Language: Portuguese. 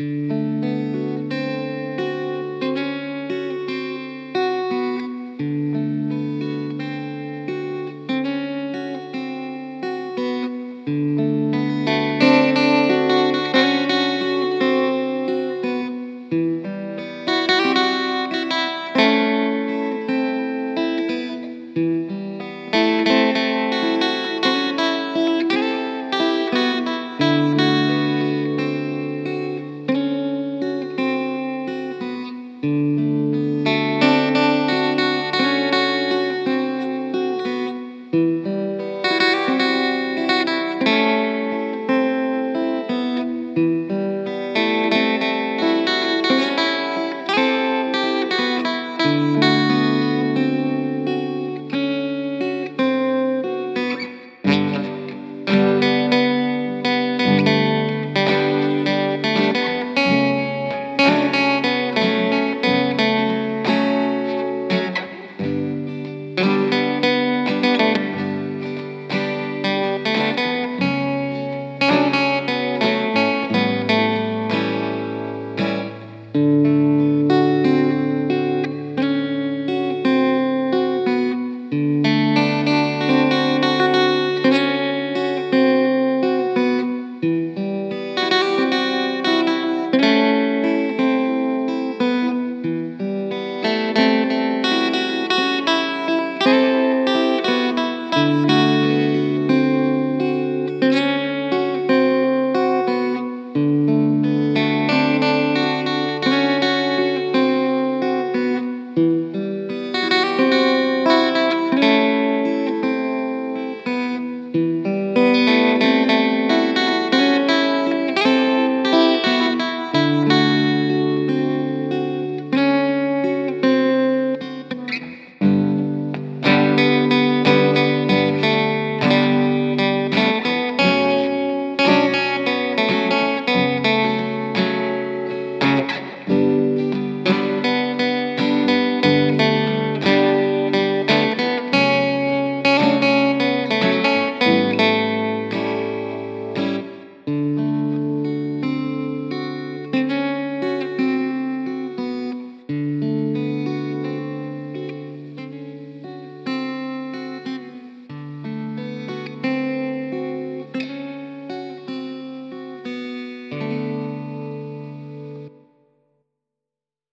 Música